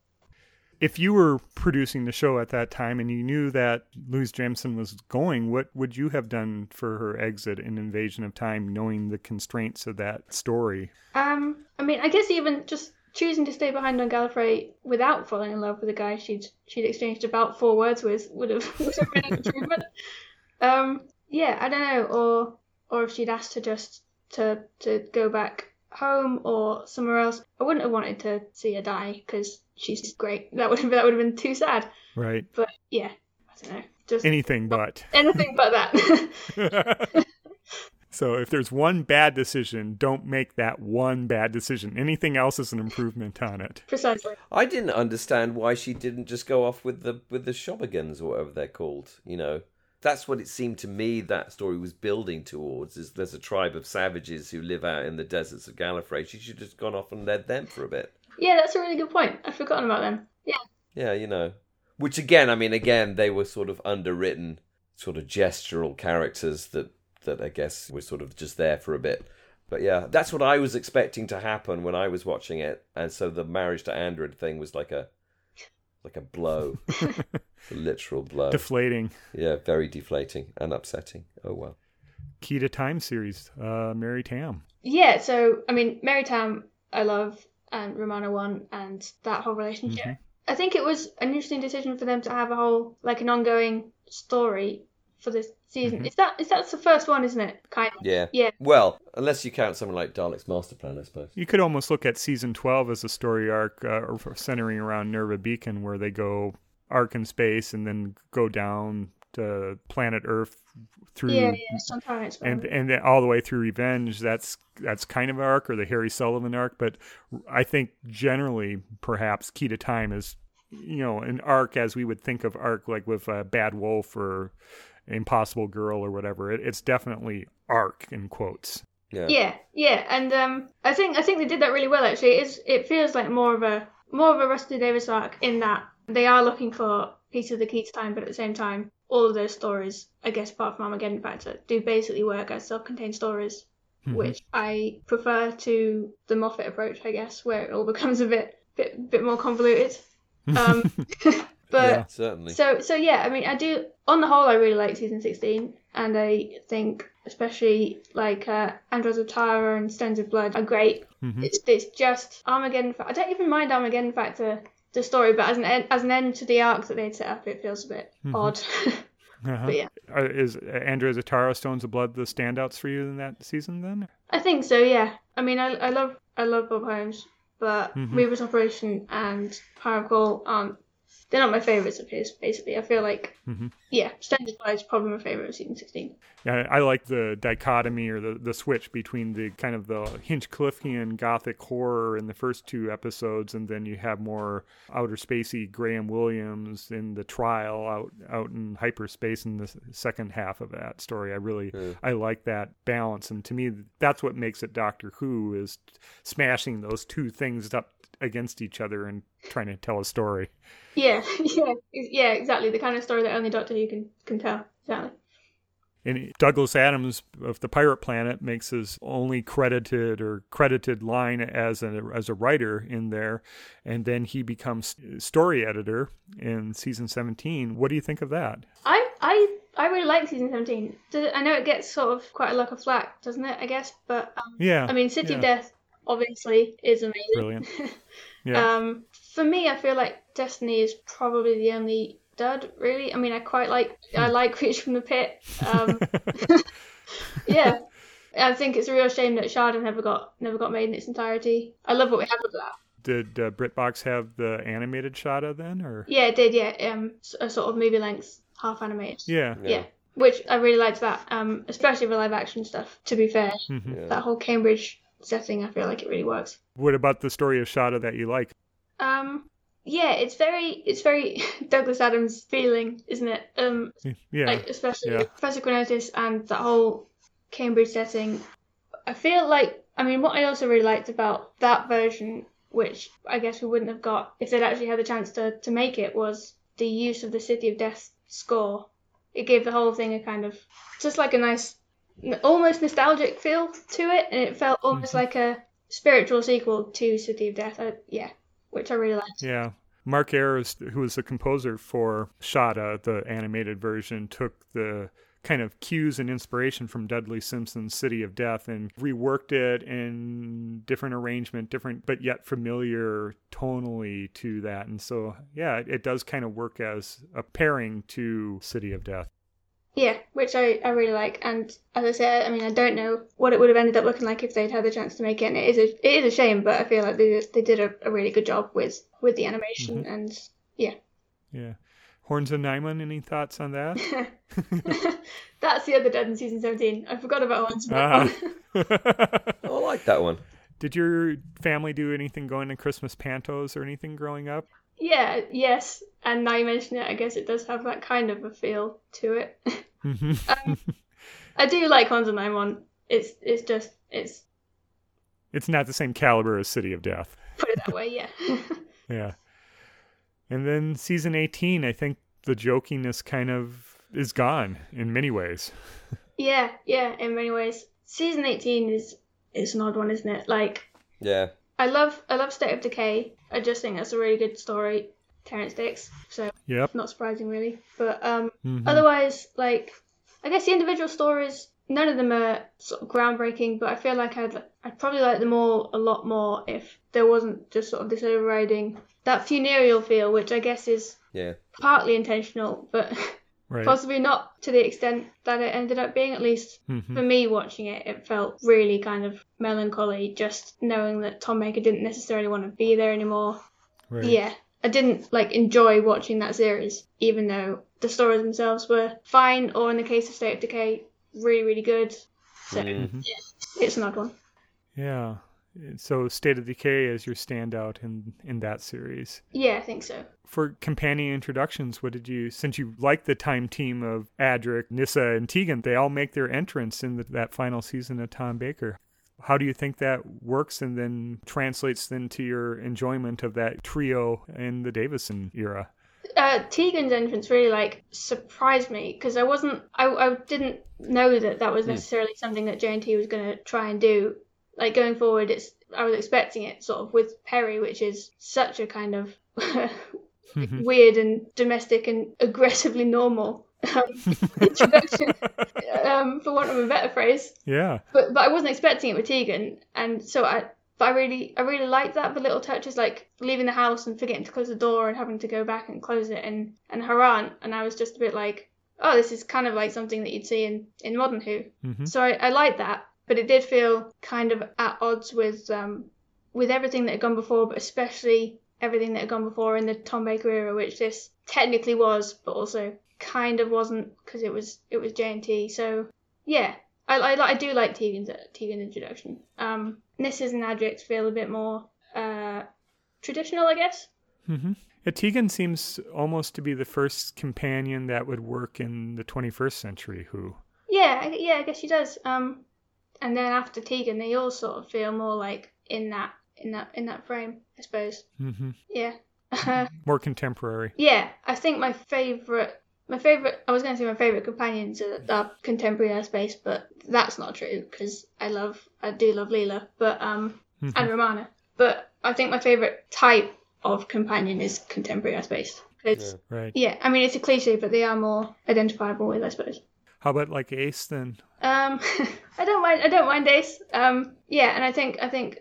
If you were producing the show at that time and you knew that Louise Jameson was going, what would you have done for her exit in Invasion of Time, knowing the constraints of that story? Um, I mean, I guess even just choosing to stay behind on Gallifrey without falling in love with a guy she'd she'd exchanged about four words with would have would have been an improvement. Um, yeah, I don't know, or or if she'd asked to just to to go back home or somewhere else, I wouldn't have wanted to see her die because she's great. That would have that would have been too sad. Right. But yeah, I don't know, just Anything but. anything but that. so, if there's one bad decision, don't make that one bad decision. Anything else is an improvement on it. Precisely. I didn't understand why she didn't just go off with the with the Shobogans or whatever they're called. You know, that's what it seemed to me that story was building towards. Is there's a tribe of savages who live out in the deserts of Gallifrey? She should have just gone off and led them for a bit. Yeah, that's a really good point. I've forgotten about them. Yeah. Yeah, you know. Which again, I mean, again, they were sort of underwritten, sort of gestural characters that that I guess were sort of just there for a bit. But yeah, that's what I was expecting to happen when I was watching it, and so the marriage to Andred thing was like a like a blow, a literal blow. Deflating. Yeah, very deflating and upsetting. Oh well. Key to Time series, uh, Mary Tamm. Yeah, so I mean, Mary Tamm, I love, and Romana one, and that whole relationship. Mhm. I think it was an interesting decision for them to have a whole like an ongoing story for this season. Mhm. Is that is that's the first one, isn't it? Kind of. Yeah. Yeah. Well, unless you count something like Dalek's Master Plan, I suppose. You could almost look at season 12 as a story arc uh, centering around Nerva Beacon, where they go Ark in Space and then go down to planet Earth through Yeah, yeah, sometime it's and and then all the way through Revenge. That's that's kind of an arc, or the Harry Sullivan arc. But I think generally, perhaps Key to Time is you know an arc as we would think of arc, like with uh, Bad Wolf or Impossible Girl or whatever. It, it's definitely arc in quotes. Yeah. Yeah, yeah, and um, I think I think they did that really well. Actually, it is it feels like more of a more of a Rusty Davies arc in that they are looking for piece of the key to time, but at the same time, all of those stories, I guess, apart from Armageddon Factor, do basically work as self-contained stories, Mhm. which I prefer to the Moffat approach, I guess, where it all becomes a bit bit bit more convoluted. Um, but Yeah. Certainly. so so yeah, I mean, I do. On the whole, I really like season sixteen, and I think especially like uh, Androids of Tara and Stones of Blood are great. Mhm. It's it's just Armageddon. Fa- I don't even mind Armageddon Factor the story, but as an end, as an end to the arc that they'd set up, it feels a bit Mhm. odd. Uh-huh. but yeah, Uh, is Androids of Tara Stones of Blood the standouts for you in that season then? I think so. Yeah, I mean, I I love I love Bob Holmes, but Mhm. Ribos Operation and Power Call aren't. They're not my favourites of his. Basically, I feel like Mhm. yeah, Stones of Blood is probably my favourite of season sixteen. Yeah, I like the dichotomy or the, the switch between the kind of the Hinchcliffian gothic horror in the first two episodes, and then you have more outer spacey Graham Williams in the trial out out in hyperspace in the second half of that story. I really Yeah. I like that balance, and to me that's what makes it Doctor Who is smashing those two things up against each other and trying to tell a story. Yeah, yeah, yeah, exactly. The kind of story that only Doctor Who can can tell. Exactly. And Douglas Adams of the Pirate Planet makes his only credited or credited line as a as a writer in there, and then he becomes story editor in season seventeen. What do you think of that? I I I really like season seventeen. I know it gets sort of quite a lot of flack, doesn't it? I guess, but um, Yeah, I mean, City of yeah. Death obviously is amazing. brilliant. Yeah, Um, for me, I feel like Destiny is probably the only dud. Really, I mean, I quite like Hmm. I like Creature from the Pit. Um, yeah, I think it's a real shame that Shada never got never got made in its entirety. I love what we have with that. did uh, BritBox have the animated Shada then, or Yeah, it did. Yeah, um, s- a sort of movie length, half animated. yeah? Yeah. Which I really liked that, um, especially the live action stuff. To be fair, Mhm. Yeah. that whole Cambridge setting, I feel like it really works. What about the story of Shada that you like? Um, yeah, it's very, it's very Douglas Adams feeling, isn't it? Um, Yeah, like especially yeah. Professor Chronotis and that whole Cambridge setting. I feel like, I mean, what I also really liked about that version, which I guess we wouldn't have got if they'd actually had the chance to, to make it, was the use of the City of Death score. It gave the whole thing a kind of, just like a nice, almost nostalgic feel to it, and it felt almost Mm-hmm. like a spiritual sequel to City of Death. I, yeah, which I really liked. Yeah. Mark Ayres, who was the composer for Shada, the animated version, took the kind of cues and inspiration from Dudley Simpson's City of Death and reworked it in different arrangement, different but yet familiar tonally to that. And so, yeah, it does kind of work as a pairing to City of Death. Yeah, which I, I really like. And as I said, I mean, I don't know what it would have ended up looking like if they'd had the chance to make it. And it is a, it is a shame, but I feel like they, they did a, a really good job with, with the animation. And yeah, Yeah. Horns and Nimon, any thoughts on that? that's the other dead in season 17. I forgot about one. Uh-huh. Oh, I like that one. Did your family do anything going to Christmas pantos or anything growing up? Yeah, yes. And now you mention it, I guess it does have that kind of a feel to it. um, I do like Hanzo It's it's just it's it's not the same caliber as City of Death. Put it that way, yeah. yeah. And then season 18, I think the jokiness kind of is gone in many ways. yeah, yeah, in many ways. Season 18 is is an odd one, isn't it? Like Yeah. I love I love State of Decay. I just think that's a really good story. Terrance Dicks. So yep. not surprising really. But um mm-hmm. otherwise like I guess the individual stories none of them are sort of groundbreaking, but I feel like I'd I'd probably like them all a lot more if there wasn't just sort of this overriding that funereal feel, which I guess is yeah partly intentional, but right. possibly not to the extent that it ended up being. At least mm-hmm. for me, watching it, it felt really kind of melancholy, just knowing that Tom Baker didn't necessarily want to be there anymore. Right. Yeah, I didn't like enjoy watching that series, even though the stories themselves were fine, or in the case of State of Decay, really, really good. So mm-hmm. yeah, it's an odd one. Yeah. So State of Decay is your standout in in that series. Yeah, I think so. For companion introductions, what did you since you like the time team of Adric, Nyssa, and Tegan, they all make their entrance in the, that final season of Tom Baker. How do you think that works and then translates into your enjoyment of that trio in the Davison era? uh, Tegan's entrance really like surprised me because I wasn't, I, I didn't know that that was hmm. necessarily mm. something that JNT was going to try and do. Like going forward, it's I was expecting it sort of with Peri, which is such a kind of weird and domestic and aggressively normal um, introduction, um, for want of a better phrase. Yeah. But but I wasn't expecting it with Tegan, and so I but I really I really like that the little touches like leaving the house and forgetting to close the door and having to go back and close it and and her aunt, and I was just a bit like oh this is kind of like something that you'd see in in modern Who mm-hmm. so I, I like that but it did feel kind of at odds with um with everything that had gone before but especially everything that had gone before in the Tom Baker era which this technically was but also kind of wasn't because it was it was JNT so yeah I, I, I do like Tegan's Tegan's introduction um Nyssa's and Adric's feel a bit more uh, traditional, I guess. Mm-hmm. Tegan seems almost to be the first companion that would work in the 21st century. Who? Yeah, yeah, I guess she does. Um, and then after Tegan, they all sort of feel more like in that in that in that frame, I suppose. Mm-hmm. Yeah. more contemporary. Yeah, I think my favorite my favorite, I was going to say my favorite companions are, are contemporary space, but that's not true because I love, I do love Leela, but um, mm-hmm. and Romana. But I think my favorite type of companion is contemporary space. It's, yeah. Right. Yeah, I mean it's a cliche, but they are more identifiable with, I suppose. How about like Ace then? Um, I don't mind. I don't mind Ace. Um, yeah, and I think I think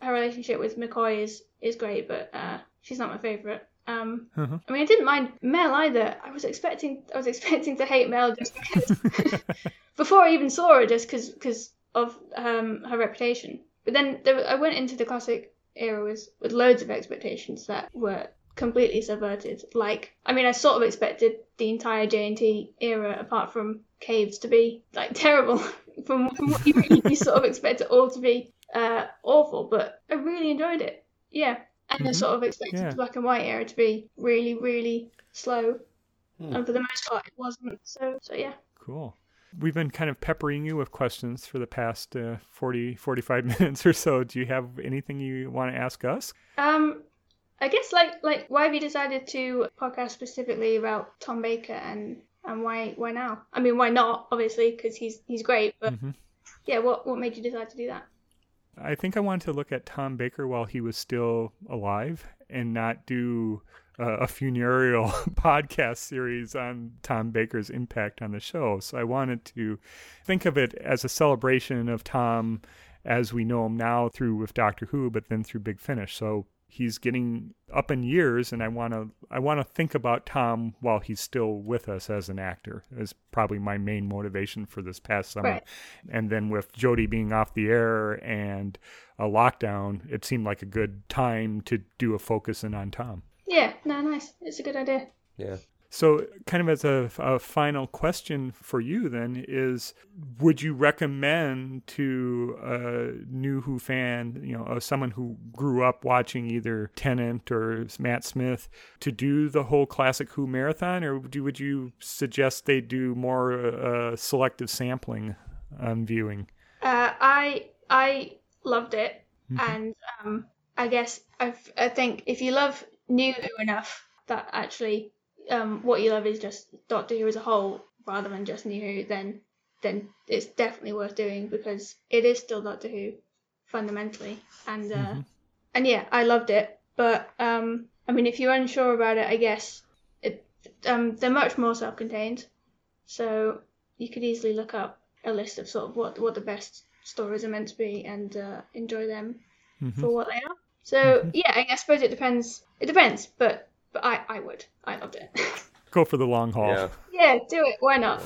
her relationship with McCoy is is great, but uh, she's not my favorite. Um, uh-huh. I mean, I didn't mind Mel either. I was expecting, I was expecting to hate Mel just because before I even saw her, just because because of um, her reputation. But then there, I went into the classic era with with loads of expectations that were completely subverted. Like, I mean, I sort of expected the entire J and T era, apart from Caves, to be like terrible. from, from what you, you sort of expect it all to be uh, awful, but I really enjoyed it. Yeah and mm-hmm. sort of expected yeah. the black and white era to be really, really slow. Mm. And for the most part, it wasn't. So, so yeah. Cool. We've been kind of peppering you with questions for the past uh, 40, 45 minutes or so. Do you have anything you want to ask us? Um, I guess like like why have you decided to podcast specifically about Tom Baker and and why why now? I mean, why not? Obviously, because he's he's great. But mm-hmm. yeah, what what made you decide to do that? I think I wanted to look at Tom Baker while he was still alive and not do uh, a funereal podcast series on Tom Baker's impact on the show. So I wanted to think of it as a celebration of Tom as we know him now through with Doctor Who, but then through Big Finish. So he's getting up in years and I want to I want to think about Tom while he's still with us as an actor is probably my main motivation for this past summer. Right. And then with Jodie being off the air and a lockdown, it seemed like a good time to do a focus in on Tom. Yeah, no, nice. It's a good idea. Yeah. So, kind of as a, a, final question for you, then, is would you recommend to a new Who fan, you know, uh, someone who grew up watching either Tennant or Matt Smith, to do the whole classic Who marathon, or would you, would you suggest they do more uh, selective sampling on viewing? Uh, I I loved it, mm-hmm. and um, I guess i I think if you love New Who enough, that actually um, what you love is just Doctor Who as a whole rather than just New Who, then then it's definitely worth doing because it is still Doctor Who fundamentally, and uh, mm-hmm. and yeah, I loved it. But um, I mean, if you're unsure about it, I guess it um, they're much more self-contained, so you could easily look up a list of sort of what what the best stories are meant to be and uh, enjoy them mm-hmm. for what they are. So mm-hmm. yeah, I suppose it depends. It depends, but but I, I would. I loved it. Go for the long haul. Yeah, yeah do it. Why not?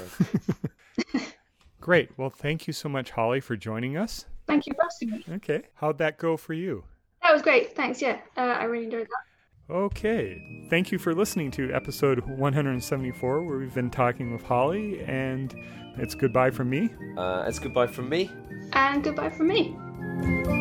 Great. Well, thank you so much, Holly, for joining us. Thank you for asking me. Okay. How'd that go for you? That was great. Thanks. Yeah, uh, I really enjoyed that. Okay. Thank you for listening to episode 174, where we've been talking with Holly, and it's goodbye from me. Uh, it's goodbye from me. And goodbye from me.